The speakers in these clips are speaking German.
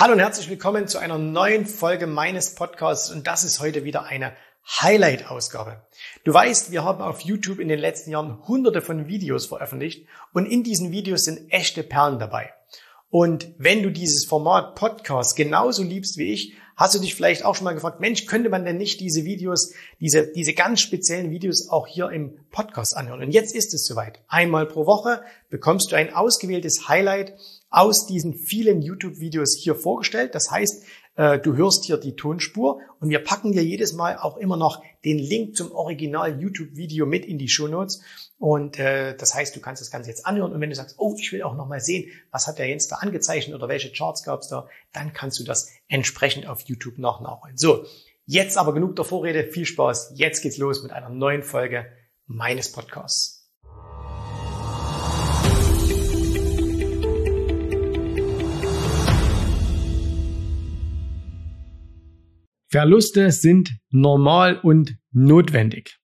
Hallo und herzlich willkommen zu einer neuen Folge meines Podcasts und das ist heute wieder eine Highlight-Ausgabe. Du weißt, wir haben auf YouTube in den letzten Jahren hunderte von Videos veröffentlicht und in diesen Videos sind echte Perlen dabei. Und wenn du dieses Format Podcast genauso liebst wie ich, hast du dich vielleicht auch schon mal gefragt, Mensch, könnte man denn nicht diese Videos, diese, diese ganz speziellen Videos auch hier im Podcast anhören? Und jetzt ist es soweit. Einmal pro Woche bekommst du ein ausgewähltes Highlight aus diesen vielen YouTube-Videos hier vorgestellt. Das heißt, äh, du hörst hier die Tonspur und wir packen dir jedes Mal auch immer noch den Link zum Original YouTube-Video mit in die Show Notes. Und äh, das heißt, du kannst das Ganze jetzt anhören und wenn du sagst, oh, ich will auch noch mal sehen, was hat der Jens da angezeichnet oder welche Charts gab es da, dann kannst du das entsprechend auf YouTube noch nachholen. So, jetzt aber genug der Vorrede, viel Spaß. Jetzt geht's los mit einer neuen Folge meines Podcasts. Verluste sind normal und notwendig.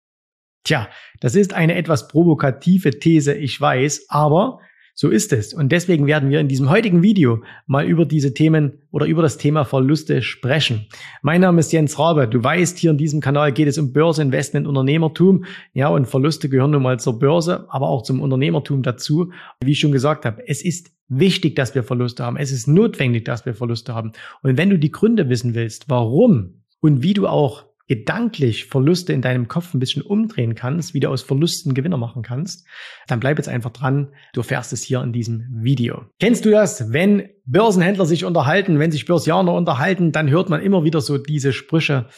Tja, das ist eine etwas provokative These, ich weiß, aber so ist es. Und deswegen werden wir in diesem heutigen Video mal über diese Themen oder über das Thema Verluste sprechen. Mein Name ist Jens Rabe. Du weißt, hier in diesem Kanal geht es um Börse, Investment, Unternehmertum. Ja, und Verluste gehören nun mal zur Börse, aber auch zum Unternehmertum dazu. Wie ich schon gesagt habe, es ist wichtig, dass wir Verluste haben. Es ist notwendig, dass wir Verluste haben. Und wenn du die Gründe wissen willst, warum und wie du auch gedanklich Verluste in deinem Kopf ein bisschen umdrehen kannst, wie du aus Verlusten Gewinner machen kannst, dann bleib jetzt einfach dran. Du erfährst es hier in diesem Video. Kennst du das? Wenn Börsenhändler sich unterhalten, wenn sich Börsianer unterhalten, dann hört man immer wieder so diese Sprüche.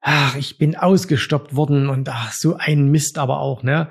Ach, ich bin ausgestoppt worden und ach, so ein Mist aber auch, ne?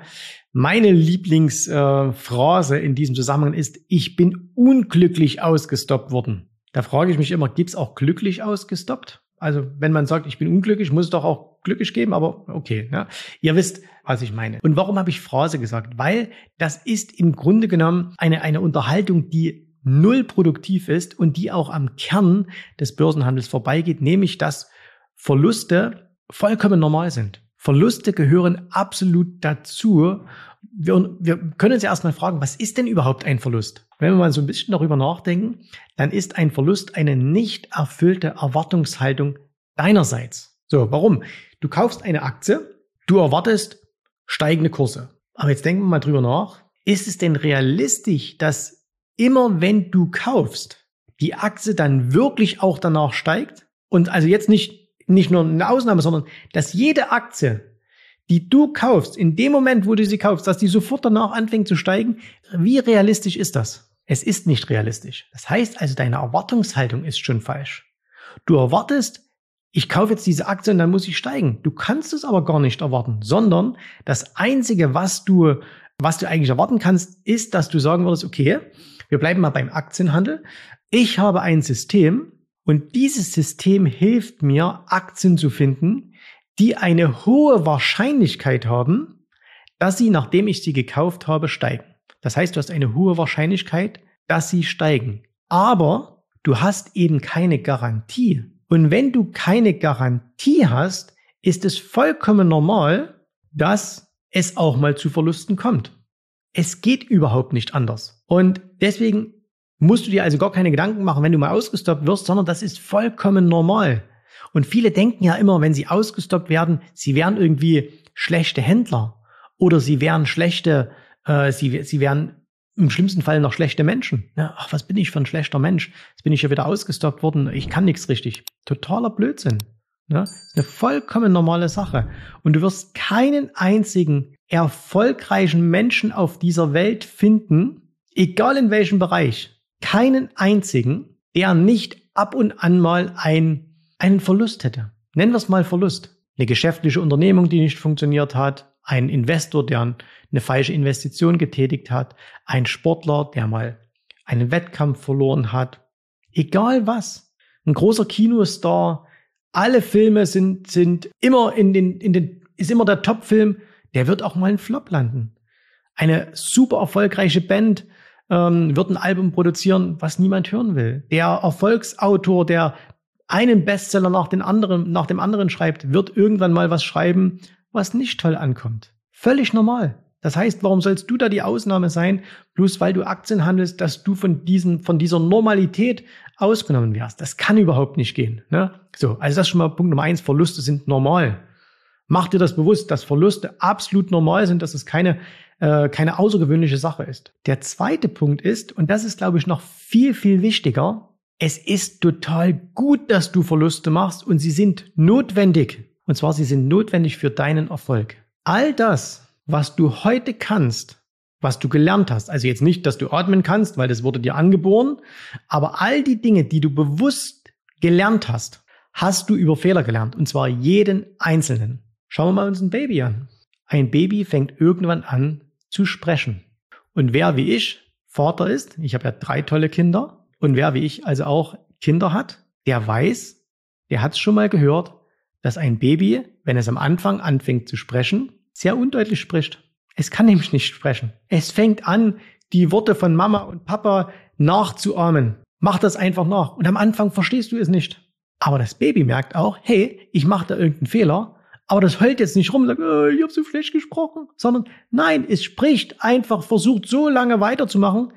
Meine Lieblingsphrase äh, in diesem Zusammenhang ist, ich bin unglücklich ausgestoppt worden. Da frage ich mich immer, gibt's auch glücklich ausgestoppt? Also wenn man sagt, ich bin unglücklich, muss es doch auch glücklich geben, aber okay. Ja. Ihr wisst, was ich meine. Und warum habe ich Phrase gesagt? Weil das ist im Grunde genommen eine, eine Unterhaltung, die null produktiv ist und die auch am Kern des Börsenhandels vorbeigeht, nämlich dass Verluste vollkommen normal sind. Verluste gehören absolut dazu. Wir, wir können uns ja erstmal fragen, was ist denn überhaupt ein Verlust? Wenn wir mal so ein bisschen darüber nachdenken, dann ist ein Verlust eine nicht erfüllte Erwartungshaltung deinerseits. So, warum? Du kaufst eine Aktie, du erwartest steigende Kurse. Aber jetzt denken wir mal drüber nach. Ist es denn realistisch, dass immer wenn du kaufst, die Aktie dann wirklich auch danach steigt? Und also jetzt nicht, nicht nur eine Ausnahme, sondern dass jede Aktie, die du kaufst, in dem Moment, wo du sie kaufst, dass die sofort danach anfängt zu steigen, wie realistisch ist das? Es ist nicht realistisch. Das heißt also, deine Erwartungshaltung ist schon falsch. Du erwartest, ich kaufe jetzt diese Aktie und dann muss ich steigen. Du kannst es aber gar nicht erwarten, sondern das einzige, was du, was du eigentlich erwarten kannst, ist, dass du sagen würdest, okay, wir bleiben mal beim Aktienhandel. Ich habe ein System und dieses System hilft mir, Aktien zu finden, die eine hohe Wahrscheinlichkeit haben, dass sie, nachdem ich sie gekauft habe, steigen. Das heißt, du hast eine hohe Wahrscheinlichkeit, dass sie steigen. Aber du hast eben keine Garantie. Und wenn du keine Garantie hast, ist es vollkommen normal, dass es auch mal zu Verlusten kommt. Es geht überhaupt nicht anders. Und deswegen musst du dir also gar keine Gedanken machen, wenn du mal ausgestoppt wirst, sondern das ist vollkommen normal. Und viele denken ja immer, wenn sie ausgestoppt werden, sie wären irgendwie schlechte Händler oder sie wären schlechte äh, sie, sie wären im schlimmsten Fall noch schlechte Menschen. Ja, ach, was bin ich für ein schlechter Mensch? Jetzt bin ich ja wieder ausgestoppt worden. Ich kann nichts richtig. Totaler Blödsinn. Ja, eine vollkommen normale Sache. Und du wirst keinen einzigen erfolgreichen Menschen auf dieser Welt finden, egal in welchem Bereich, keinen einzigen, der nicht ab und an mal ein, einen Verlust hätte. Nennen wir es mal Verlust. Eine geschäftliche Unternehmung, die nicht funktioniert hat, ein Investor, der eine falsche Investition getätigt hat, ein Sportler, der mal einen Wettkampf verloren hat, egal was, ein großer Kinostar, alle Filme sind, sind immer in den, in den, ist immer der Top-Film, der wird auch mal ein Flop landen. Eine super erfolgreiche Band ähm, wird ein Album produzieren, was niemand hören will. Der Erfolgsautor, der einen Bestseller nach, den anderen, nach dem anderen schreibt, wird irgendwann mal was schreiben, was nicht toll ankommt. Völlig normal. Das heißt, warum sollst du da die Ausnahme sein, bloß weil du Aktien handelst, dass du von diesem, von dieser Normalität ausgenommen wirst? Das kann überhaupt nicht gehen. Ne? So, also das ist schon mal Punkt Nummer eins. Verluste sind normal. Mach dir das bewusst, dass Verluste absolut normal sind, dass es keine, äh, keine außergewöhnliche Sache ist. Der zweite Punkt ist, und das ist, glaube ich, noch viel, viel wichtiger, es ist total gut, dass du Verluste machst und sie sind notwendig. Und zwar, sie sind notwendig für deinen Erfolg. All das, was du heute kannst, was du gelernt hast, also jetzt nicht, dass du atmen kannst, weil das wurde dir angeboren, aber all die Dinge, die du bewusst gelernt hast, hast du über Fehler gelernt. Und zwar jeden einzelnen. Schauen wir mal uns ein Baby an. Ein Baby fängt irgendwann an zu sprechen. Und wer wie ich Vater ist, ich habe ja drei tolle Kinder, und wer wie ich also auch Kinder hat, der weiß, der hat es schon mal gehört, dass ein Baby, wenn es am Anfang anfängt zu sprechen, sehr undeutlich spricht. Es kann nämlich nicht sprechen. Es fängt an, die Worte von Mama und Papa nachzuahmen. Mach das einfach nach. Und am Anfang verstehst du es nicht. Aber das Baby merkt auch, hey, ich mache da irgendeinen Fehler. Aber das heult jetzt nicht rum und sagt, oh, ich habe so schlecht gesprochen, sondern nein, es spricht einfach, versucht so lange weiterzumachen,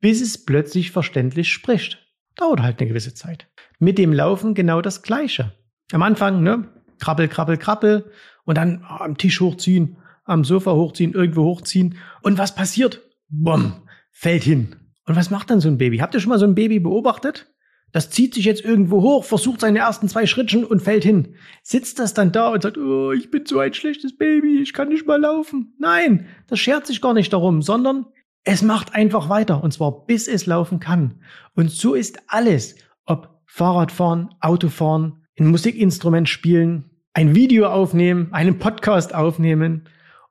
bis es plötzlich verständlich spricht. Dauert halt eine gewisse Zeit. Mit dem Laufen genau das Gleiche. Am Anfang, ne, krabbel, krabbel, krabbel und dann oh, am Tisch hochziehen, am Sofa hochziehen, irgendwo hochziehen. Und was passiert? Bumm, fällt hin. Und was macht dann so ein Baby? Habt ihr schon mal so ein Baby beobachtet? Das zieht sich jetzt irgendwo hoch, versucht seine ersten zwei Schrittchen und fällt hin. Sitzt das dann da und sagt, oh, ich bin so ein schlechtes Baby, ich kann nicht mal laufen. Nein, das schert sich gar nicht darum, sondern es macht einfach weiter und zwar bis es laufen kann. Und so ist alles, ob Fahrradfahren, Autofahren, ein Musikinstrument spielen, ein Video aufnehmen, einen Podcast aufnehmen.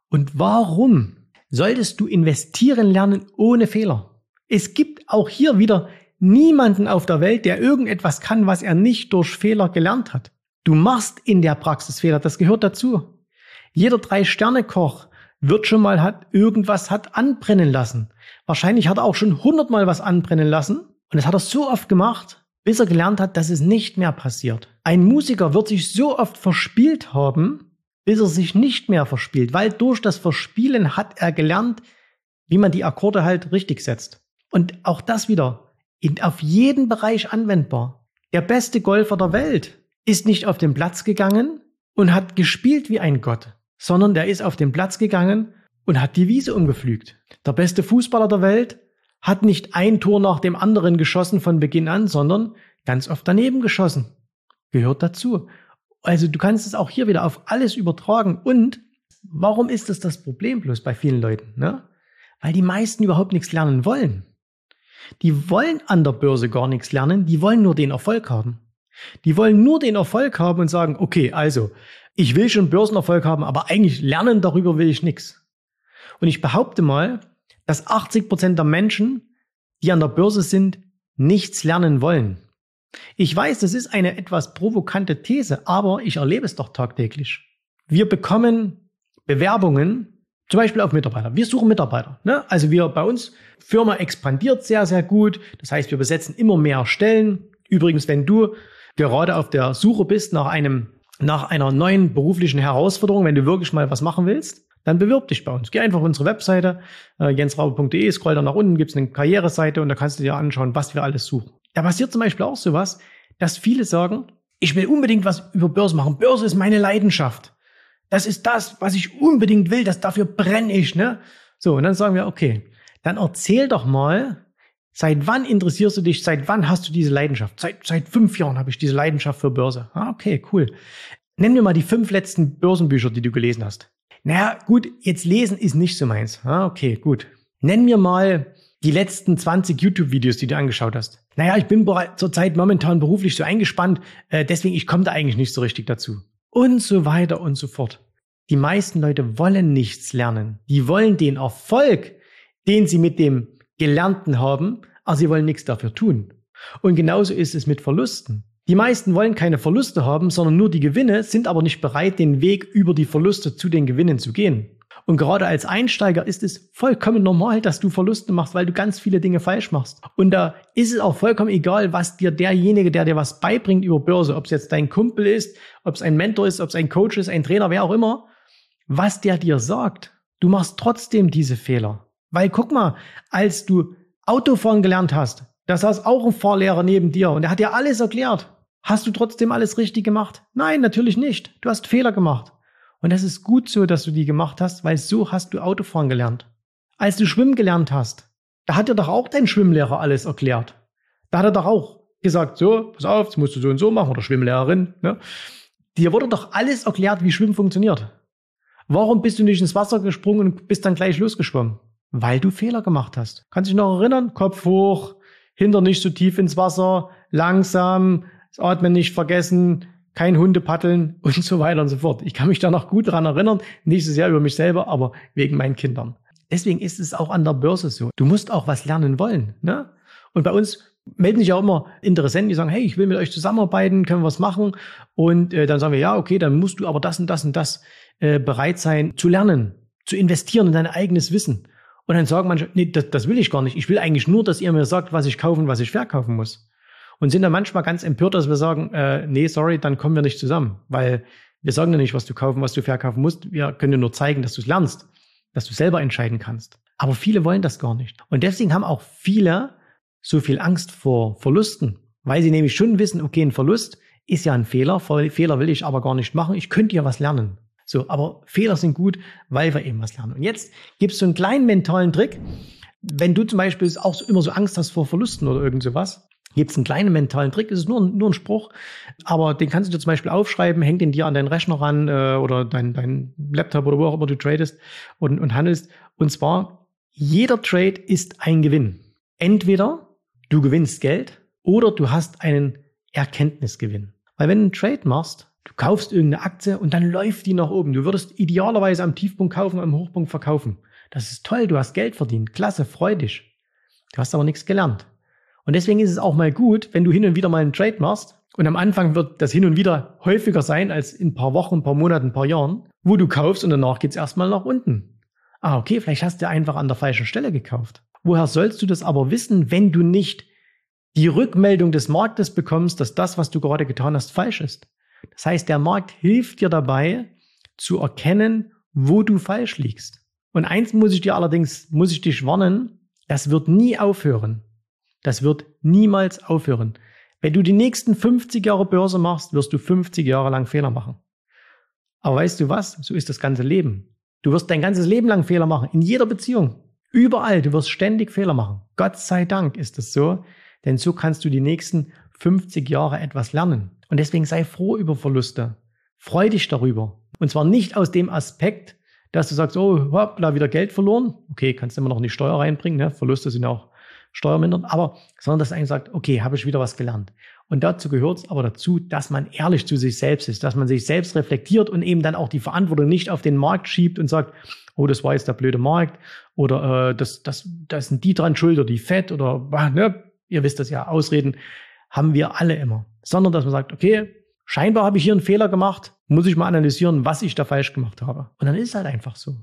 Und warum solltest du investieren lernen ohne Fehler? Es gibt auch hier wieder niemanden auf der Welt, der irgendetwas kann, was er nicht durch Fehler gelernt hat. Du machst in der Praxis Fehler, das gehört dazu. Jeder Drei-Sterne-Koch wird schon mal hat, irgendwas hat anbrennen lassen. Wahrscheinlich hat er auch schon hundertmal was anbrennen lassen. Und das hat er so oft gemacht, bis er gelernt hat, dass es nicht mehr passiert. Ein Musiker wird sich so oft verspielt haben, bis er sich nicht mehr verspielt, weil durch das Verspielen hat er gelernt, wie man die Akkorde halt richtig setzt. Und auch das wieder in, auf jeden Bereich anwendbar. Der beste Golfer der Welt ist nicht auf den Platz gegangen und hat gespielt wie ein Gott, sondern der ist auf den Platz gegangen und hat die Wiese umgepflügt. Der beste Fußballer der Welt hat nicht ein Tor nach dem anderen geschossen von Beginn an, sondern ganz oft daneben geschossen. Gehört dazu. Also du kannst es auch hier wieder auf alles übertragen. Und warum ist das das Problem bloß bei vielen Leuten? Ne? Weil die meisten überhaupt nichts lernen wollen. Die wollen an der Börse gar nichts lernen, die wollen nur den Erfolg haben. Die wollen nur den Erfolg haben und sagen, okay, also ich will schon Börsenerfolg haben, aber eigentlich lernen darüber will ich nichts. Und ich behaupte mal, dass 80 Prozent der Menschen, die an der Börse sind, nichts lernen wollen. Ich weiß, das ist eine etwas provokante These, aber ich erlebe es doch tagtäglich. Wir bekommen Bewerbungen, zum Beispiel auf Mitarbeiter. Wir suchen Mitarbeiter. Ne? Also wir bei uns, Firma expandiert sehr, sehr gut. Das heißt, wir besetzen immer mehr Stellen. Übrigens, wenn du gerade auf der Suche bist nach einem, nach einer neuen beruflichen Herausforderung, wenn du wirklich mal was machen willst, dann bewirb dich bei uns. Geh einfach auf unsere Webseite, äh, jensraube.de, scroll da nach unten, gibt's eine Karriereseite und da kannst du dir anschauen, was wir alles suchen. Da passiert zum Beispiel auch sowas, dass viele sagen, ich will unbedingt was über Börse machen. Börse ist meine Leidenschaft. Das ist das, was ich unbedingt will. Das dafür brenne ich, ne? So, und dann sagen wir, okay, dann erzähl doch mal, seit wann interessierst du dich, seit wann hast du diese Leidenschaft? Seit, seit fünf Jahren habe ich diese Leidenschaft für Börse. Ah, okay, cool. Nenn mir mal die fünf letzten Börsenbücher, die du gelesen hast. Naja, gut, jetzt lesen ist nicht so meins. Ah, okay, gut. Nenn mir mal die letzten 20 YouTube-Videos, die du angeschaut hast. Naja, ich bin zurzeit momentan beruflich so eingespannt, äh, deswegen ich komme da eigentlich nicht so richtig dazu. Und so weiter und so fort. Die meisten Leute wollen nichts lernen. Die wollen den Erfolg, den sie mit dem Gelernten haben, aber sie wollen nichts dafür tun. Und genauso ist es mit Verlusten. Die meisten wollen keine Verluste haben, sondern nur die Gewinne, sind aber nicht bereit, den Weg über die Verluste zu den Gewinnen zu gehen. Und gerade als Einsteiger ist es vollkommen normal, dass du Verluste machst, weil du ganz viele Dinge falsch machst. Und da ist es auch vollkommen egal, was dir derjenige, der dir was beibringt über Börse, ob es jetzt dein Kumpel ist, ob es ein Mentor ist, ob es ein Coach ist, ein Trainer, wer auch immer, was der dir sagt. Du machst trotzdem diese Fehler. Weil guck mal, als du Autofahren gelernt hast, da saß auch ein Fahrlehrer neben dir und er hat dir alles erklärt. Hast du trotzdem alles richtig gemacht? Nein, natürlich nicht. Du hast Fehler gemacht. Und das ist gut so, dass du die gemacht hast, weil so hast du Autofahren gelernt. Als du schwimmen gelernt hast, da hat dir doch auch dein Schwimmlehrer alles erklärt. Da hat er doch auch gesagt, so, pass auf, das musst du so und so machen, oder Schwimmlehrerin. Ne? Dir wurde doch alles erklärt, wie Schwimmen funktioniert. Warum bist du nicht ins Wasser gesprungen und bist dann gleich losgeschwommen? Weil du Fehler gemacht hast. Kannst dich noch erinnern? Kopf hoch, hinter nicht so tief ins Wasser, langsam, das Atmen nicht vergessen, kein Hundepaddeln und so weiter und so fort. Ich kann mich da noch gut dran erinnern, nicht so sehr über mich selber, aber wegen meinen Kindern. Deswegen ist es auch an der Börse so. Du musst auch was lernen wollen. Ne? Und bei uns melden sich auch immer Interessenten, die sagen, hey, ich will mit euch zusammenarbeiten, können wir was machen? Und äh, dann sagen wir, ja, okay, dann musst du aber das und das und das äh, bereit sein zu lernen, zu investieren in dein eigenes Wissen. Und dann sagen manche, nee, das, das will ich gar nicht. Ich will eigentlich nur, dass ihr mir sagt, was ich kaufen, was ich verkaufen muss und sind dann manchmal ganz empört, dass wir sagen, äh, nee, sorry, dann kommen wir nicht zusammen, weil wir sagen ja nicht, was du kaufen, was du verkaufen musst. Wir können dir nur zeigen, dass du es lernst, dass du selber entscheiden kannst. Aber viele wollen das gar nicht. Und deswegen haben auch viele so viel Angst vor Verlusten, weil sie nämlich schon wissen, okay, ein Verlust ist ja ein Fehler, Fehler will ich aber gar nicht machen, ich könnte ja was lernen. So, aber Fehler sind gut, weil wir eben was lernen. Und jetzt gibt es so einen kleinen mentalen Trick. Wenn du zum Beispiel auch immer so Angst hast vor Verlusten oder irgend sowas, Gibt es einen kleinen mentalen Trick, es ist nur, nur ein Spruch, aber den kannst du dir zum Beispiel aufschreiben, hängt den dir an deinen Rechner ran äh, oder dein, dein Laptop oder wo auch immer du tradest und, und handelst. Und zwar, jeder Trade ist ein Gewinn. Entweder du gewinnst Geld oder du hast einen Erkenntnisgewinn. Weil wenn du einen Trade machst, du kaufst irgendeine Aktie und dann läuft die nach oben. Du würdest idealerweise am Tiefpunkt kaufen, am Hochpunkt verkaufen. Das ist toll, du hast Geld verdient. Klasse, freu dich. Du hast aber nichts gelernt. Und deswegen ist es auch mal gut, wenn du hin und wieder mal einen Trade machst. Und am Anfang wird das hin und wieder häufiger sein als in ein paar Wochen, ein paar Monaten, ein paar Jahren, wo du kaufst und danach geht's erstmal nach unten. Ah, okay, vielleicht hast du einfach an der falschen Stelle gekauft. Woher sollst du das aber wissen, wenn du nicht die Rückmeldung des Marktes bekommst, dass das, was du gerade getan hast, falsch ist? Das heißt, der Markt hilft dir dabei, zu erkennen, wo du falsch liegst. Und eins muss ich dir allerdings, muss ich dich warnen, das wird nie aufhören. Das wird niemals aufhören. Wenn du die nächsten 50 Jahre Börse machst, wirst du 50 Jahre lang Fehler machen. Aber weißt du was? So ist das ganze Leben. Du wirst dein ganzes Leben lang Fehler machen. In jeder Beziehung. Überall. Du wirst ständig Fehler machen. Gott sei Dank ist es so. Denn so kannst du die nächsten 50 Jahre etwas lernen. Und deswegen sei froh über Verluste. Freu dich darüber. Und zwar nicht aus dem Aspekt, dass du sagst, oh, hoppla, wieder Geld verloren. Okay, kannst immer noch in die Steuer reinbringen. Ne? Verluste sind auch Steuermindern, aber sondern dass er eigentlich sagt, okay, habe ich wieder was gelernt. Und dazu gehört es aber dazu, dass man ehrlich zu sich selbst ist, dass man sich selbst reflektiert und eben dann auch die Verantwortung nicht auf den Markt schiebt und sagt, oh, das war jetzt der blöde Markt oder äh, das, das, das sind die dran schuld oder die Fett oder ne, ihr wisst das ja, Ausreden haben wir alle immer. Sondern dass man sagt, okay, scheinbar habe ich hier einen Fehler gemacht, muss ich mal analysieren, was ich da falsch gemacht habe. Und dann ist es halt einfach so.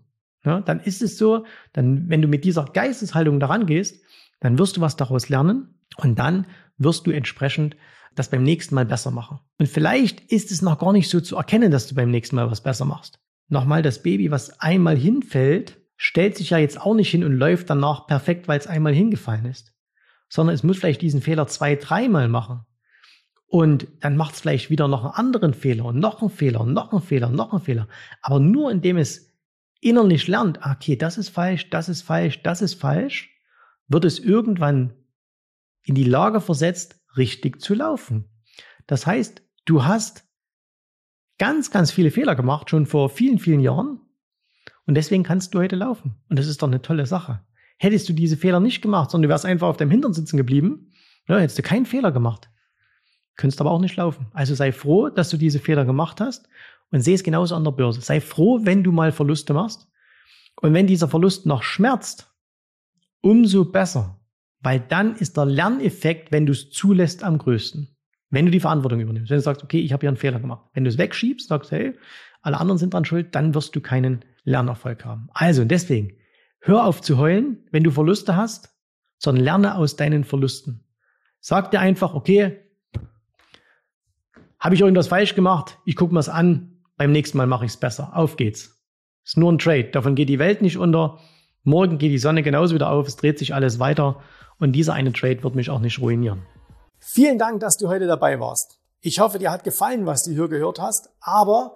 Ja, dann ist es so, dann, wenn du mit dieser Geisteshaltung daran gehst, dann wirst du was daraus lernen und dann wirst du entsprechend das beim nächsten Mal besser machen. Und vielleicht ist es noch gar nicht so zu erkennen, dass du beim nächsten Mal was besser machst. Nochmal, das Baby, was einmal hinfällt, stellt sich ja jetzt auch nicht hin und läuft danach perfekt, weil es einmal hingefallen ist. Sondern es muss vielleicht diesen Fehler zwei, dreimal machen. Und dann macht es vielleicht wieder noch einen anderen Fehler und noch einen Fehler und noch einen Fehler und noch einen Fehler. Aber nur indem es innerlich lernt, ah, okay, das ist falsch, das ist falsch, das ist falsch, wird es irgendwann in die Lage versetzt, richtig zu laufen. Das heißt, du hast ganz, ganz viele Fehler gemacht, schon vor vielen, vielen Jahren. Und deswegen kannst du heute laufen. Und das ist doch eine tolle Sache. Hättest du diese Fehler nicht gemacht, sondern du wärst einfach auf deinem Hintern sitzen geblieben, ja, hättest du keinen Fehler gemacht. Könntest aber auch nicht laufen. Also sei froh, dass du diese Fehler gemacht hast und sehe es genauso an der Börse. Sei froh, wenn du mal Verluste machst. Und wenn dieser Verlust noch schmerzt, umso besser. Weil dann ist der Lerneffekt, wenn du es zulässt, am größten. Wenn du die Verantwortung übernimmst. Wenn du sagst, okay, ich habe hier einen Fehler gemacht. Wenn du es wegschiebst, sagst, hey, alle anderen sind dran schuld, dann wirst du keinen Lernerfolg haben. Also deswegen, hör auf zu heulen, wenn du Verluste hast, sondern lerne aus deinen Verlusten. Sag dir einfach, okay, habe ich irgendwas falsch gemacht? Ich gucke mir es an, beim nächsten Mal mache ich es besser. Auf geht's. Ist nur ein Trade. Davon geht die Welt nicht unter. Morgen geht die Sonne genauso wieder auf. Es dreht sich alles weiter. Und dieser eine Trade wird mich auch nicht ruinieren. Vielen Dank, dass du heute dabei warst. Ich hoffe, dir hat gefallen, was du hier gehört hast. Aber